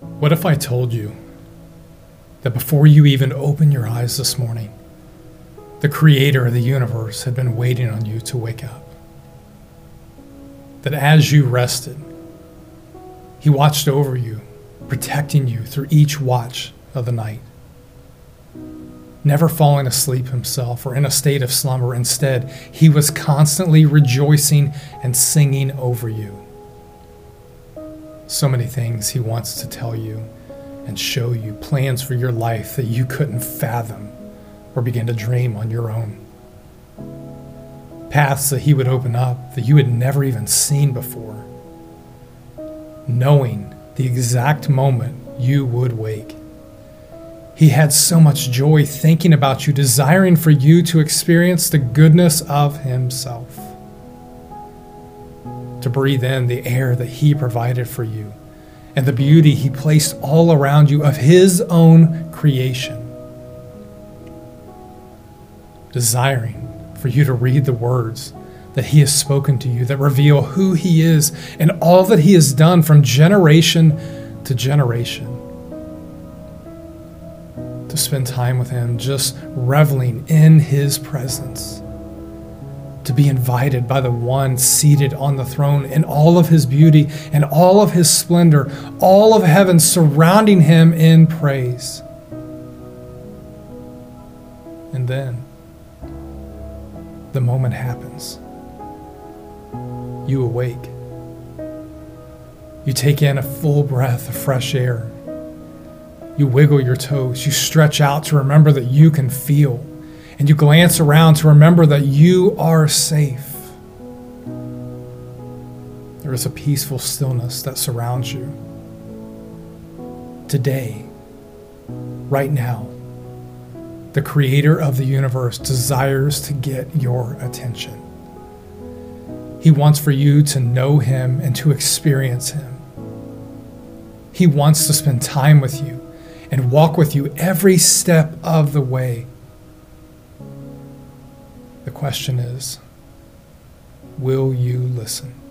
What if I told you that before you even opened your eyes this morning, the creator of the universe had been waiting on you to wake up? That as you rested, he watched over you, protecting you through each watch of the night. Never falling asleep himself or in a state of slumber. Instead, he was constantly rejoicing and singing over you. So many things he wants to tell you and show you, plans for your life that you couldn't fathom or begin to dream on your own. Paths that he would open up that you had never even seen before, knowing the exact moment you would wake. He had so much joy thinking about you, desiring for you to experience the goodness of Himself to breathe in the air that He provided for you and the beauty He placed all around you of His own creation. Desiring for you to read the words that He has spoken to you that reveal who He is and all that He has done from generation to generation. To spend time with Him, just reveling in His presence to be invited by the one seated on the throne in all of his beauty and all of his splendor, all of heaven surrounding him in praise. And then the moment happens. You awake. You take in a full breath of fresh air. You wiggle your toes. You stretch out to remember that you can feel and you glance around to remember that you are safe. There is a peaceful stillness that surrounds you. Today, right now, the creator of the universe desires to get your attention. He wants for you to know him and to experience him. He wants to spend time with you and walk with you every step of the way. Question is will you listen?